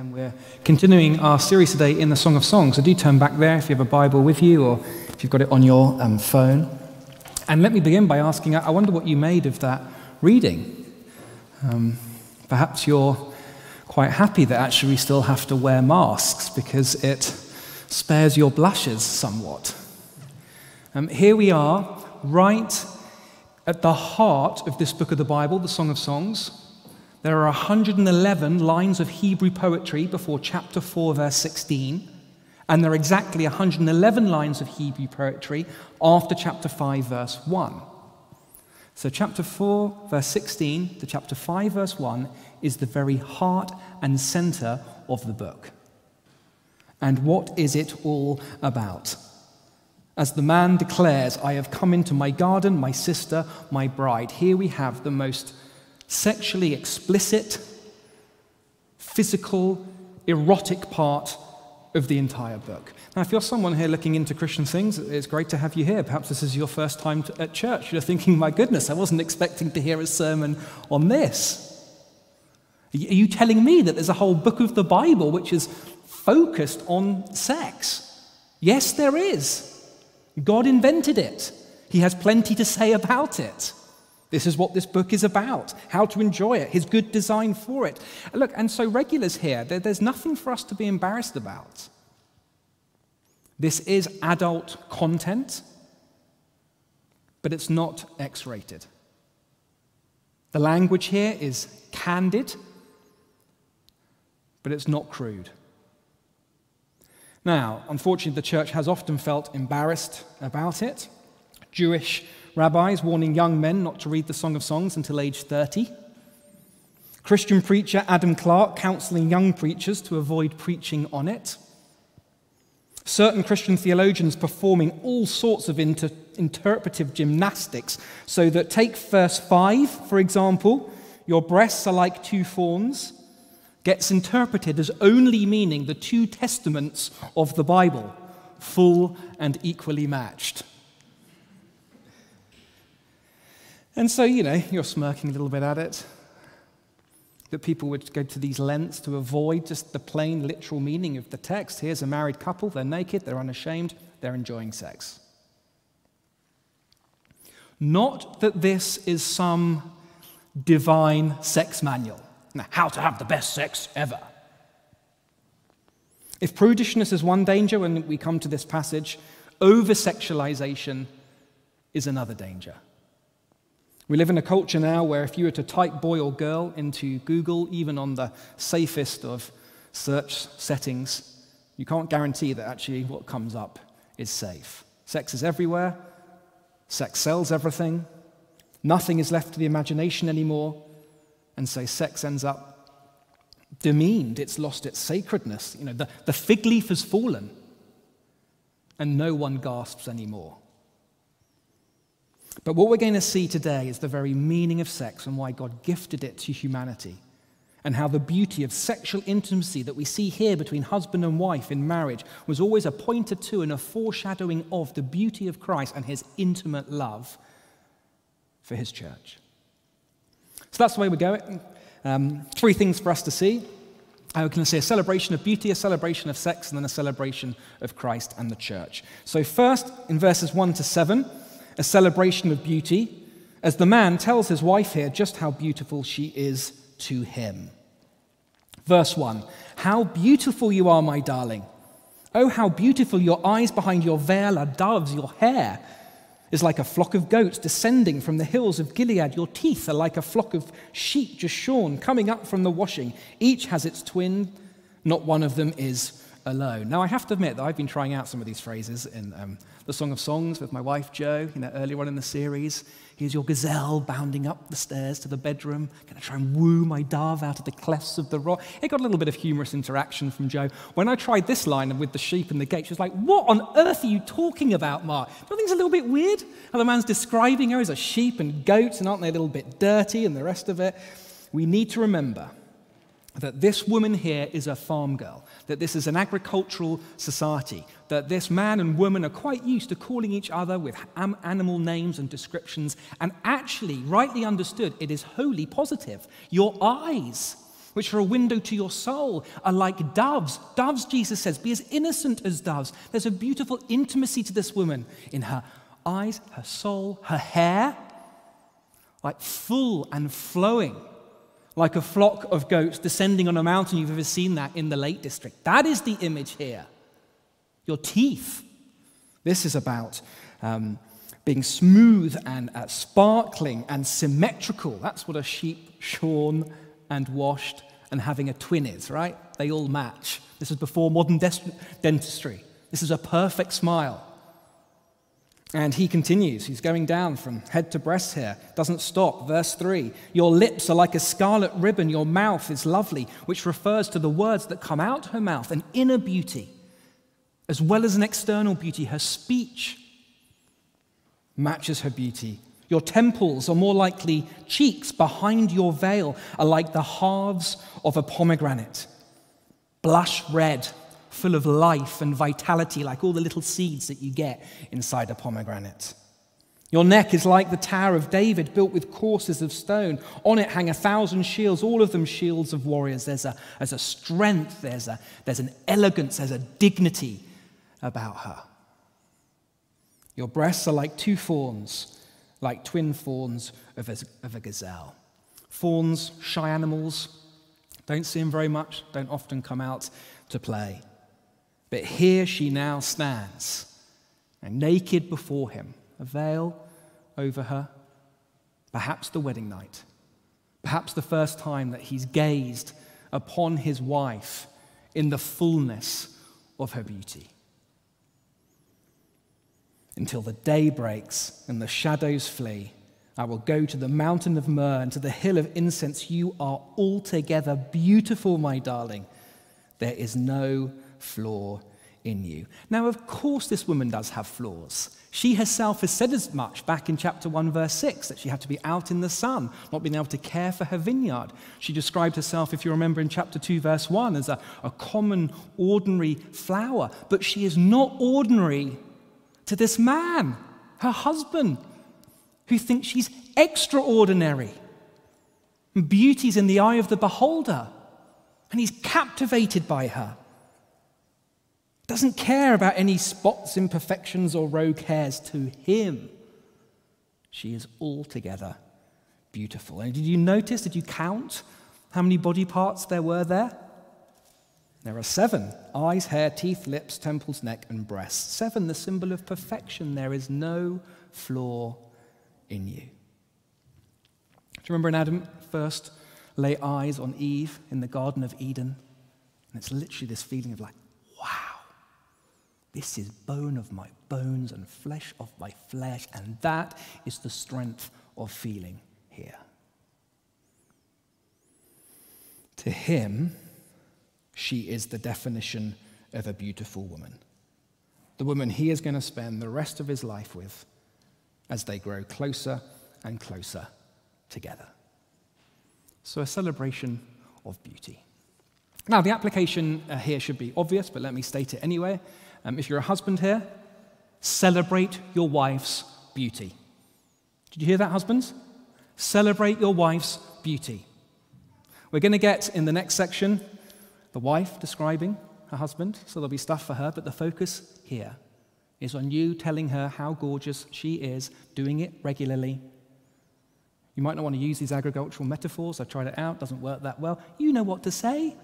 and we're continuing our series today in the Song of Songs. So do turn back there if you have a Bible with you or if you've got it on your um, phone. And let me begin by asking I wonder what you made of that reading. Um, perhaps you're quite happy that actually we still have to wear masks because it spares your blushes somewhat. Um, here we are, right at the heart of this book of the Bible, the Song of Songs. There are 111 lines of Hebrew poetry before chapter 4, verse 16, and there are exactly 111 lines of Hebrew poetry after chapter 5, verse 1. So, chapter 4, verse 16 to chapter 5, verse 1 is the very heart and center of the book. And what is it all about? As the man declares, I have come into my garden, my sister, my bride. Here we have the most sexually explicit, physical, erotic part of the entire book. Now, if you're someone here looking into Christian things, it's great to have you here. Perhaps this is your first time to, at church. You're thinking, my goodness, I wasn't expecting to hear a sermon on this. Are you telling me that there's a whole book of the Bible which is focused on sex? Yes, there is. God invented it, He has plenty to say about it. This is what this book is about how to enjoy it, his good design for it. Look, and so regulars here, there's nothing for us to be embarrassed about. This is adult content, but it's not X rated. The language here is candid, but it's not crude. Now, unfortunately, the church has often felt embarrassed about it. Jewish rabbis warning young men not to read the Song of Songs until age 30. Christian preacher Adam Clarke counseling young preachers to avoid preaching on it. Certain Christian theologians performing all sorts of inter- interpretive gymnastics so that, take verse 5, for example, your breasts are like two fawns, gets interpreted as only meaning the two testaments of the Bible, full and equally matched. And so, you know, you're smirking a little bit at it. That people would go to these lengths to avoid just the plain literal meaning of the text. Here's a married couple, they're naked, they're unashamed, they're enjoying sex. Not that this is some divine sex manual. Now, how to have the best sex ever. If prudishness is one danger when we come to this passage, over sexualization is another danger. We live in a culture now where if you were to type boy or girl into Google, even on the safest of search settings, you can't guarantee that actually what comes up is safe. Sex is everywhere, sex sells everything, nothing is left to the imagination anymore, and so sex ends up demeaned, it's lost its sacredness. You know, the, the fig leaf has fallen, and no one gasps anymore. But what we're going to see today is the very meaning of sex and why God gifted it to humanity, and how the beauty of sexual intimacy that we see here between husband and wife in marriage was always a pointer to and a foreshadowing of the beauty of Christ and his intimate love for his church. So that's the way we're going. Um, three things for us to see. Uh, we're going to see a celebration of beauty, a celebration of sex, and then a celebration of Christ and the church. So, first, in verses 1 to 7, a celebration of beauty, as the man tells his wife here just how beautiful she is to him. Verse 1 How beautiful you are, my darling. Oh, how beautiful your eyes behind your veil are doves, your hair is like a flock of goats descending from the hills of Gilead. Your teeth are like a flock of sheep just shorn, coming up from the washing. Each has its twin, not one of them is alone. Now, I have to admit that I've been trying out some of these phrases in um, the Song of Songs with my wife Jo, you know, earlier on in the series. Here's your gazelle bounding up the stairs to the bedroom, to try and woo my dove out of the clefts of the rock. It got a little bit of humorous interaction from Jo. When I tried this line with the sheep and the gate, she was like, What on earth are you talking about, Mark? Do you think it's a little bit weird? How the man's describing her as a sheep and goats, and aren't they a little bit dirty and the rest of it? We need to remember that this woman here is a farm girl, that this is an agricultural society, that this man and woman are quite used to calling each other with animal names and descriptions, and actually, rightly understood, it is wholly positive. Your eyes, which are a window to your soul, are like doves. Doves, Jesus says, be as innocent as doves. There's a beautiful intimacy to this woman in her eyes, her soul, her hair, like full and flowing, like a flock of goats descending on a mountain. You've ever seen that in the Lake District. That is the image here. Your teeth. This is about um, being smooth and uh, sparkling and symmetrical. That's what a sheep shorn and washed and having a twin is, right? They all match. This is before modern dentistry. This is a perfect smile. And he continues. He's going down from head to breast here. Doesn't stop. Verse 3 Your lips are like a scarlet ribbon. Your mouth is lovely, which refers to the words that come out her mouth, an inner beauty, as well as an external beauty. Her speech matches her beauty. Your temples are more likely cheeks behind your veil are like the halves of a pomegranate, blush red, full of life and vitality, like all the little seeds that you get inside a pomegranate. Your neck is like the Tower of David, built with courses of stone. On it hang a thousand shields, all of them shields of warriors. There's a, there's a strength, there's, a, there's an elegance, there's a dignity about her. Your breasts are like two fawns, like twin fawns of a, of a gazelle. Fawns, shy animals, don't see them very much, don't often come out to play. But here she now stands, and naked before him, a veil over her, perhaps the wedding night, perhaps the first time that he's gazed upon his wife in the fullness of her beauty until the day breaks and the shadows flee. I will go to the mountain of myrrh and to the hill of incense. You are altogether beautiful, my darling. There is no flaw in you. Now, of course, this woman does have flaws. She herself has said as much back in chapter 1, verse 6, that she had to be out in the sun, not being able to care for her vineyard. She described herself, if you remember in chapter 2, verse 1, as a, a common, ordinary flower. But she is not ordinary to this man, her husband, who thinks she's extraordinary. Beauty's in the eye of the beholder, and he's captivated by her. Doesn't care about any spots, imperfections, or rogue hairs to him. She is altogether beautiful. And did you notice, did you count how many body parts there were there? There are seven eyes, hair, teeth, lips, temples, neck, and breasts. Seven, the symbol of perfection. There is no flaw in you. Do you remember when Adam first lay eyes on Eve in the Garden of Eden? And it's literally this feeling of like, wow, this is bone of my bones and flesh of my flesh. And that is the strength of feeling here. To him, she is the definition of a beautiful woman. The woman he is going to spend the rest of his life with as they grow closer and closer together. So, a celebration of beauty. Now, the application uh, here should be obvious, but let me state it anyway. Um, if you're a husband here, celebrate your wife's beauty. Did you hear that, husbands? Celebrate your wife's beauty. We're going to get in the next section the wife describing her husband, so there'll be stuff for her, but the focus here is on you telling her how gorgeous she is, doing it regularly. You might not want to use these agricultural metaphors. I've tried it out, doesn't work that well. You know what to say.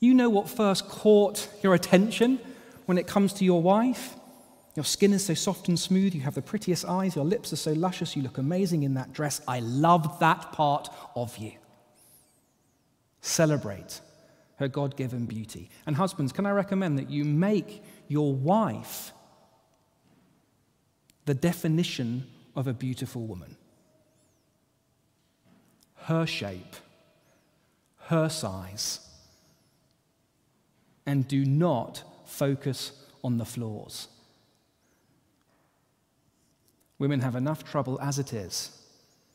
You know what first caught your attention when it comes to your wife. Your skin is so soft and smooth, you have the prettiest eyes, your lips are so luscious, you look amazing in that dress. I love that part of you. Celebrate her God given beauty. And husbands, can I recommend that you make your wife the definition of a beautiful woman? Her shape, her size, and do not focus on the flaws. Women have enough trouble as it is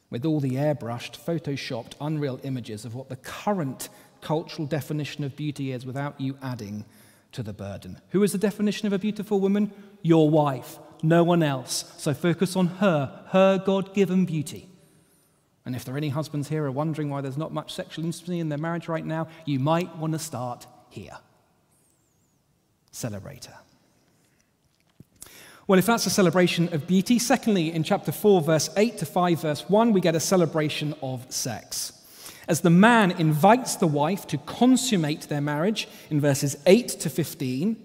with all the airbrushed, photoshopped, unreal images of what the current cultural definition of beauty is without you adding to the burden. Who is the definition of a beautiful woman? Your wife, no one else. So focus on her, her God given beauty, And if there are any husbands here who are wondering why there's not much sexual intimacy in their marriage right now, you might want to start here. Celebrate her. Well, if that's a celebration of beauty, secondly, in chapter 4, verse 8 to 5, verse 1, we get a celebration of sex. As the man invites the wife to consummate their marriage in verses 8 to 15,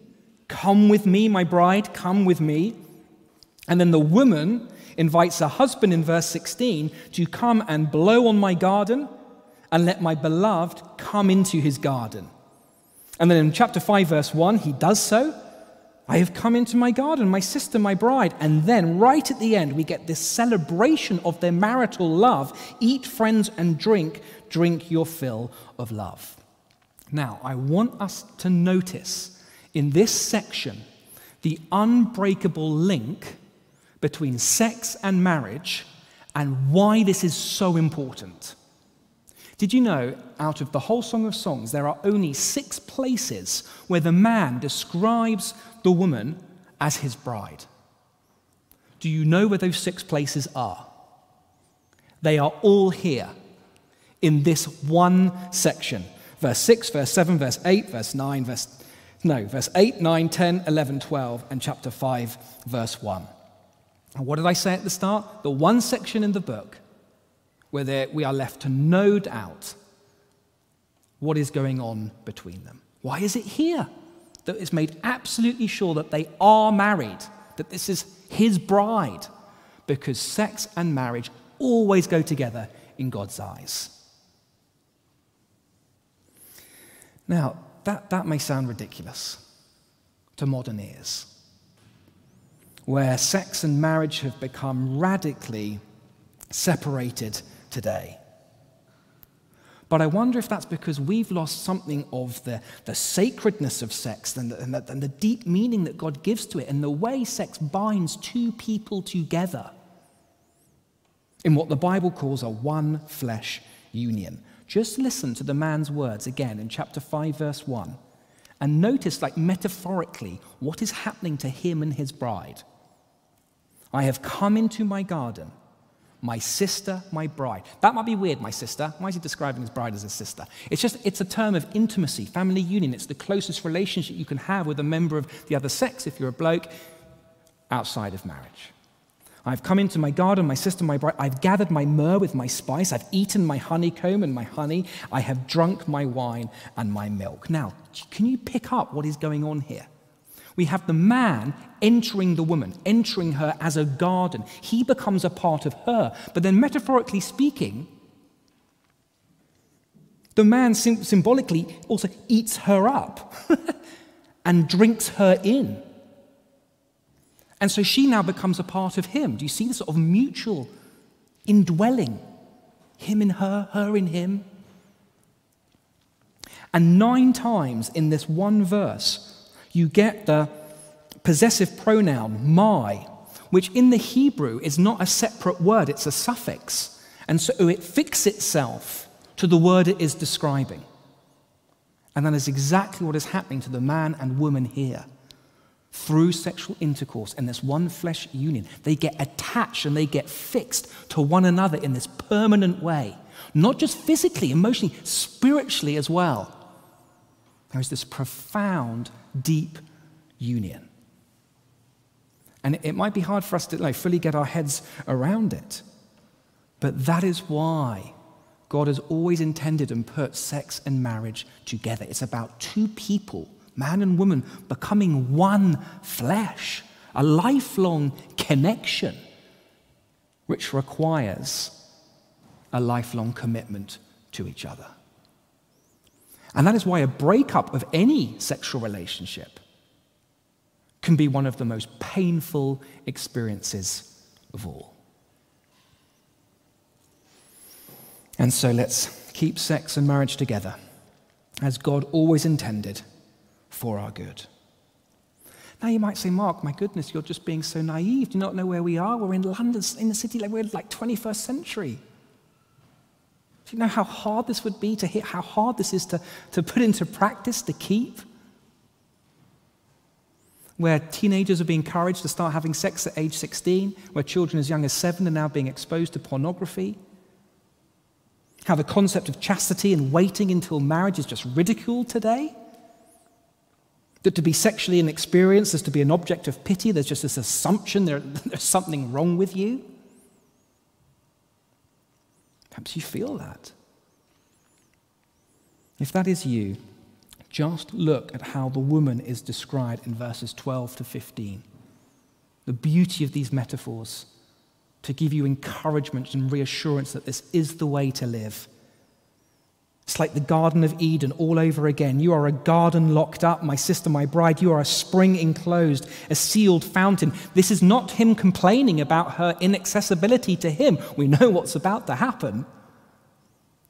come with me, my bride, come with me. And then the woman invites her husband in verse 16 to come and blow on my garden and let my beloved come into his garden. And then in chapter 5, verse 1, he does so. I have come into my garden, my sister, my bride. And then, right at the end, we get this celebration of their marital love. Eat, friends, and drink. Drink your fill of love. Now, I want us to notice in this section the unbreakable link between sex and marriage and why this is so important. Did you know, out of the whole Song of Songs, there are only six places where the man describes the woman as his bride? Do you know where those six places are? They are all here in this one section verse 6, verse 7, verse 8, verse 9, verse. No, verse 8, 9, 10, 11, 12, and chapter 5, verse 1. And what did I say at the start? The one section in the book where we are left to no doubt what is going on between them. Why is it here that it's made absolutely sure that they are married, that this is his bride? Because sex and marriage always go together in God's eyes. Now, that, that may sound ridiculous to modern ears, where sex and marriage have become radically separated today. But I wonder if that's because we've lost something of the, the sacredness of sex and the, and, the, and the deep meaning that God gives to it and the way sex binds two people together in what the Bible calls a one flesh union. Just listen to the man's words again in chapter 5, verse 1, and notice, like metaphorically, what is happening to him and his bride. I have come into my garden my sister, my bride. That might be weird, my sister. Why is he describing his bride as a sister? It's just, it's a term of intimacy, family union. It's the closest relationship you can have with a member of the other sex, if you're a bloke, outside of marriage. I've come into my garden, my sister, my bride. I've gathered my myrrh with my spice. I've eaten my honeycomb and my honey. I have drunk my wine and my milk. Now, can you pick up what is going on here? We have the man entering the woman, entering her as a garden. He becomes a part of her. But then, metaphorically speaking, the man symbolically also eats her up and drinks her in. And so she now becomes a part of him. Do you see the sort of mutual indwelling? Him in her, her in him. And nine times in this one verse, you get the possessive pronoun, my, which in the Hebrew is not a separate word, it's a suffix. And so it fixes itself to the word it is describing. And that is exactly what is happening to the man and woman here. Through sexual intercourse and this one flesh union, they get attached and they get fixed to one another in this permanent way. Not just physically, emotionally, spiritually as well. There is this profound deep union. And it might be hard for us to like, fully get our heads around it. But that is why God has always intended and put sex and marriage together. It's about two people, man and woman, becoming one flesh, a lifelong connection, which requires a lifelong commitment to each other. And that is why a breakup of any sexual relationship can be one of the most painful experiences of all. And so let's keep sex and marriage together as God always intended for our good. Now you might say, Mark, my goodness, you're just being so naive. Do you not know where we are? We're in London, in the city, like we're like 21st century. Do you know how hard this would be to hit, how hard this is to, to put into practice, to keep? Where teenagers are being encouraged to start having sex at age 16, where children as young as seven are now being exposed to pornography. How the concept of chastity and waiting until marriage is just ridiculed today? That to be sexually inexperienced is to be an object of pity. There's just this assumption there, there's something wrong with you. Perhaps you feel that. If that is you, just look at how the woman is described in verses 12 to 15. The beauty of these metaphors to give you encouragement and reassurance that this is the way to live. It's like the Garden of Eden all over again. You are a garden locked up, my sister, my bride. You are a spring enclosed, a sealed fountain. This is not him complaining about her inaccessibility to him. We know what's about to happen.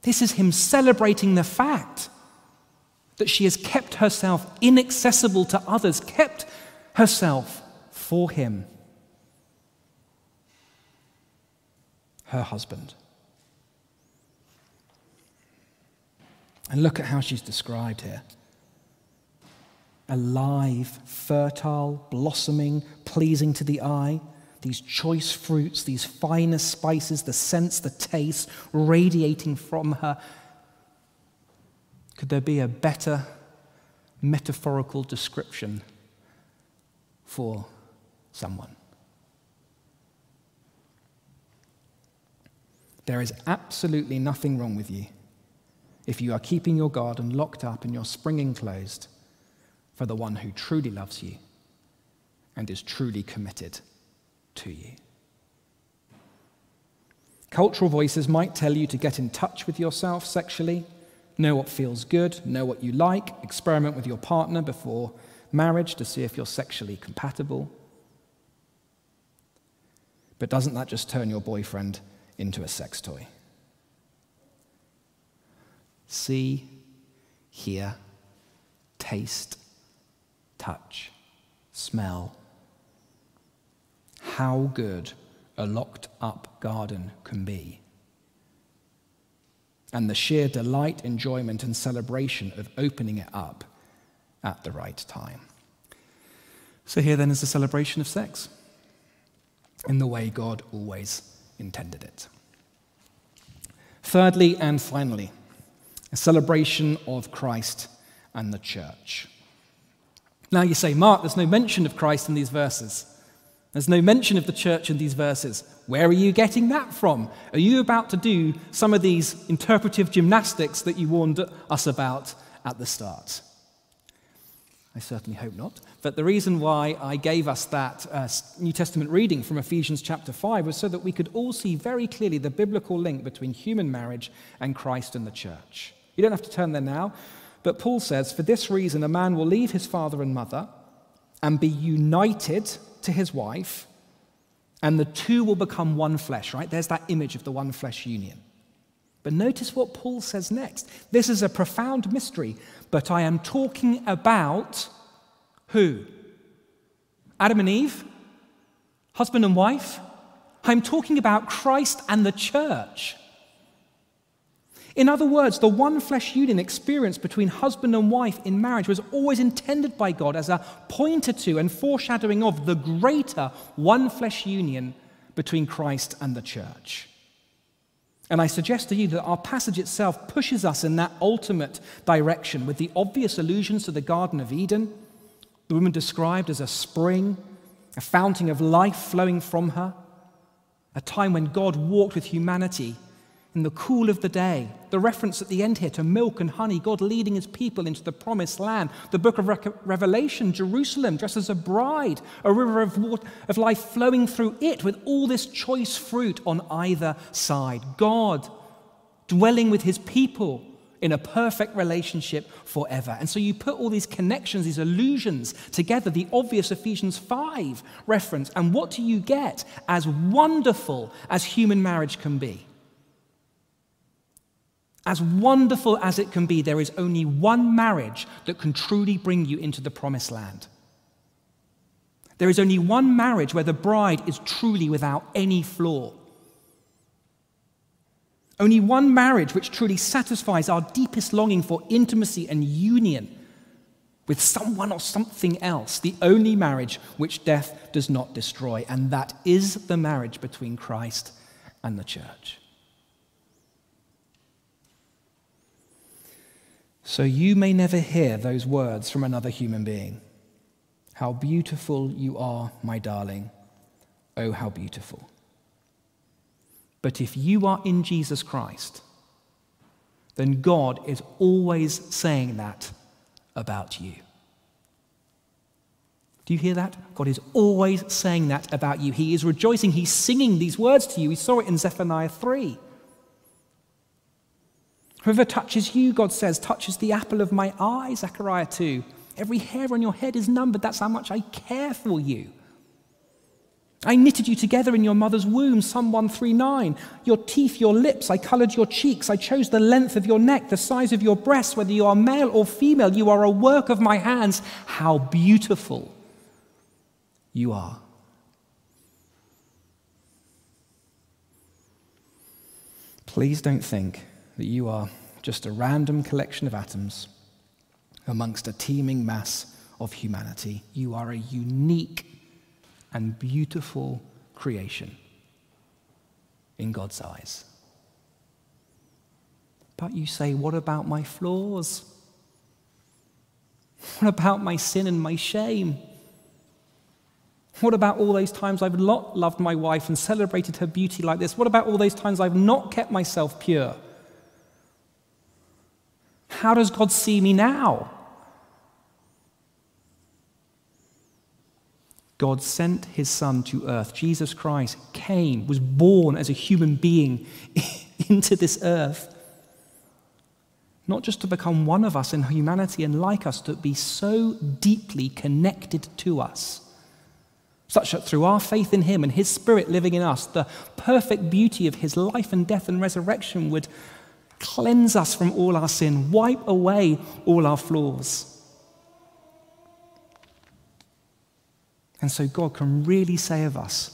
This is him celebrating the fact that she has kept herself inaccessible to others, kept herself for him, her husband. And look at how she's described here alive, fertile, blossoming, pleasing to the eye. These choice fruits, these finest spices, the scents, the taste radiating from her could there be a better metaphorical description for someone? There is absolutely nothing wrong with you if you are keeping your garden locked up and your spring enclosed for the one who truly loves you and is truly committed to you. Cultural voices might tell you to get in touch with yourself sexually, Know what feels good, know what you like, experiment with your partner before marriage to see if you're sexually compatible. But doesn't that just turn your boyfriend into a sex toy? See, hear, taste, touch, smell. How good a locked up garden can be and the sheer delight, enjoyment, and celebration of opening it up at the right time. So, here then is the celebration of sex in the way God always intended it. Thirdly and finally, a celebration of Christ and the church. Now you say, Mark, there's no mention of Christ in these verses. There's no mention of the church in these verses. Where are you getting that from? Are you about to do some of these interpretive gymnastics that you warned us about at the start? I certainly hope not. But the reason why I gave us that uh, New Testament reading from Ephesians chapter 5 was so that we could all see very clearly the biblical link between human marriage and Christ and the church. You don't have to turn there now, but Paul says, For this reason, a man will leave his father and mother and be united to his wife, and the two will become one flesh, right? There's that image of the one flesh union. But notice what Paul says next. This is a profound mystery, but I am talking about who? Adam and Eve? Husband and wife? I'm talking about Christ and the church. In other words, the one flesh union experience between husband and wife in marriage was always intended by God as a pointer to and foreshadowing of the greater one flesh union between Christ and the church. And I suggest to you that our passage itself pushes us in that ultimate direction with the obvious allusions to the Garden of Eden, the woman described as a spring, a fountain of life flowing from her, a time when God walked with humanity in the cool of the day. The reference at the end here to milk and honey, God leading his people into the promised land. The book of Re- Revelation, Jerusalem dressed as a bride, a river of, water, of life flowing through it with all this choice fruit on either side. God dwelling with his people in a perfect relationship forever. And so you put all these connections, these allusions together, the obvious Ephesians 5 reference, and what do you get? As wonderful as human marriage can be as wonderful as it can be, there is only one marriage that can truly bring you into the promised land. There is only one marriage where the bride is truly without any flaw. Only one marriage which truly satisfies our deepest longing for intimacy and union with someone or something else. The only marriage which death does not destroy, and that is the marriage between Christ and the church. So you may never hear those words from another human being. How beautiful you are, my darling. Oh, how beautiful. But if you are in Jesus Christ, then God is always saying that about you. Do you hear that? God is always saying that about you. He is rejoicing. He's singing these words to you. We saw it in Zephaniah 3. Whoever touches you, God says, touches the apple of my eye, Zechariah 2. Every hair on your head is numbered. That's how much I care for you. I knitted you together in your mother's womb, Psalm 139. Your teeth, your lips, I colored your cheeks. I chose the length of your neck, the size of your breasts, whether you are male or female. You are a work of my hands. How beautiful you are. Please don't think that you are just a random collection of atoms amongst a teeming mass of humanity. You are a unique and beautiful creation in God's eyes. But you say, what about my flaws? What about my sin and my shame? What about all those times I've not loved my wife and celebrated her beauty like this? What about all those times I've not kept myself pure? How does God see me now? God sent his son to earth. Jesus Christ came, was born as a human being into this earth. Not just to become one of us in humanity and like us, but be so deeply connected to us such that through our faith in Him and His Spirit living in us, the perfect beauty of His life and death and resurrection would cleanse us from all our sin, wipe away all our flaws. And so God can really say of us,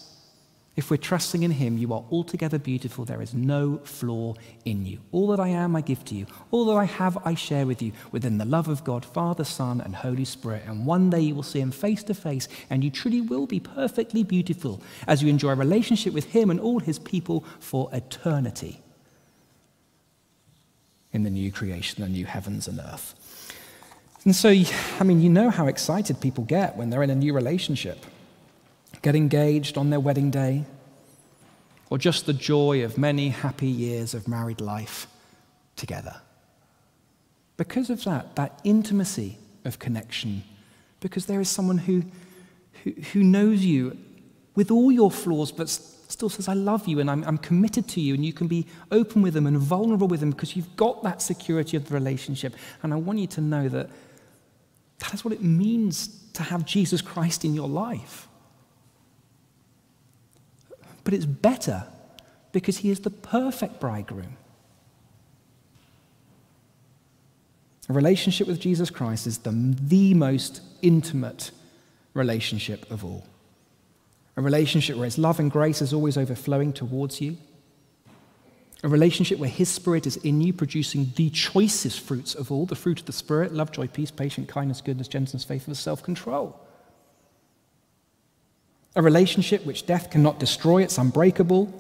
if we're trusting in Him, you are altogether beautiful. There is no flaw in you. All that I am, I give to you. All that I have, I share with you within the love of God, Father, Son, and Holy Spirit. And one day you will see Him face to face, and you truly will be perfectly beautiful as you enjoy a relationship with Him and all His people for eternity in the new creation, the new heavens and earth. And so, I mean, you know how excited people get when they're in a new relationship get engaged on their wedding day, or just the joy of many happy years of married life together. Because of that, that intimacy of connection, because there is someone who, who, who knows you with all your flaws, but still says, I love you and I'm, I'm committed to you, and you can be open with them and vulnerable with them because you've got that security of the relationship. And I want you to know that that is what it means to have Jesus Christ in your life. But it's better because he is the perfect bridegroom. A relationship with Jesus Christ is the, the most intimate relationship of all. A relationship where his love and grace is always overflowing towards you. A relationship where his spirit is in you, producing the choicest fruits of all the fruit of the spirit love, joy, peace, patience, kindness, goodness, gentleness, faithfulness, self control. A relationship which death cannot destroy, it's unbreakable.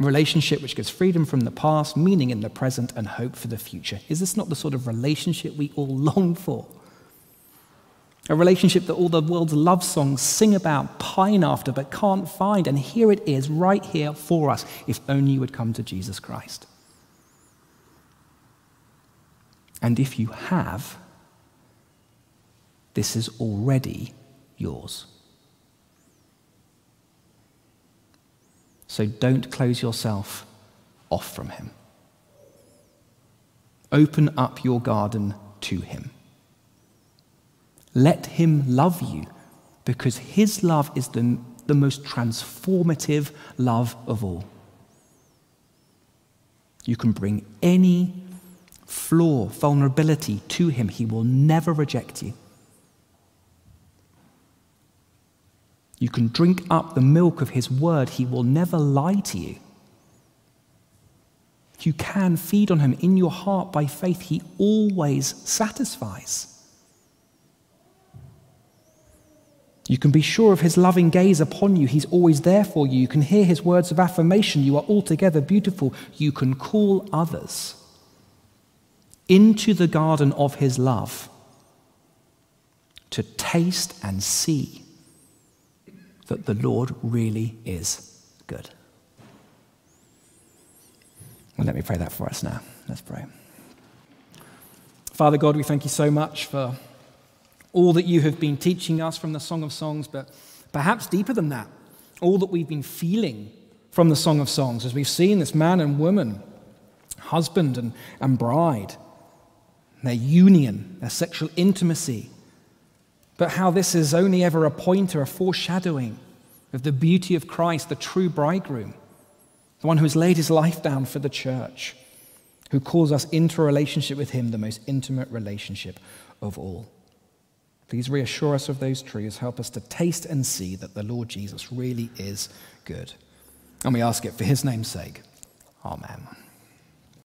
A relationship which gives freedom from the past, meaning in the present, and hope for the future. Is this not the sort of relationship we all long for? A relationship that all the world's love songs sing about, pine after, but can't find. And here it is, right here for us, if only you would come to Jesus Christ. And if you have, this is already yours. So don't close yourself off from Him. Open up your garden to Him. Let Him love you because His love is the, the most transformative love of all. You can bring any flaw, vulnerability to Him, He will never reject you. You can drink up the milk of His word. He will never lie to you. You can feed on Him in your heart by faith. He always satisfies. You can be sure of His loving gaze upon you. He's always there for you. You can hear His words of affirmation. You are altogether beautiful. You can call others into the garden of his love to taste and see that the Lord really is good. Well, let me pray that for us now. Let's pray. Father God, we thank you so much for all that you have been teaching us from the Song of Songs, but perhaps deeper than that, all that we've been feeling from the Song of Songs as we've seen this man and woman, husband and, and bride, their union, their sexual intimacy, but how this is only ever a pointer, a foreshadowing of the beauty of Christ, the true bridegroom, the one who has laid his life down for the church who calls us into a relationship with Him, the most intimate relationship of all. Please reassure us of those truths. Help us to taste and see that the Lord Jesus really is good. And we ask it for His name's sake. Amen.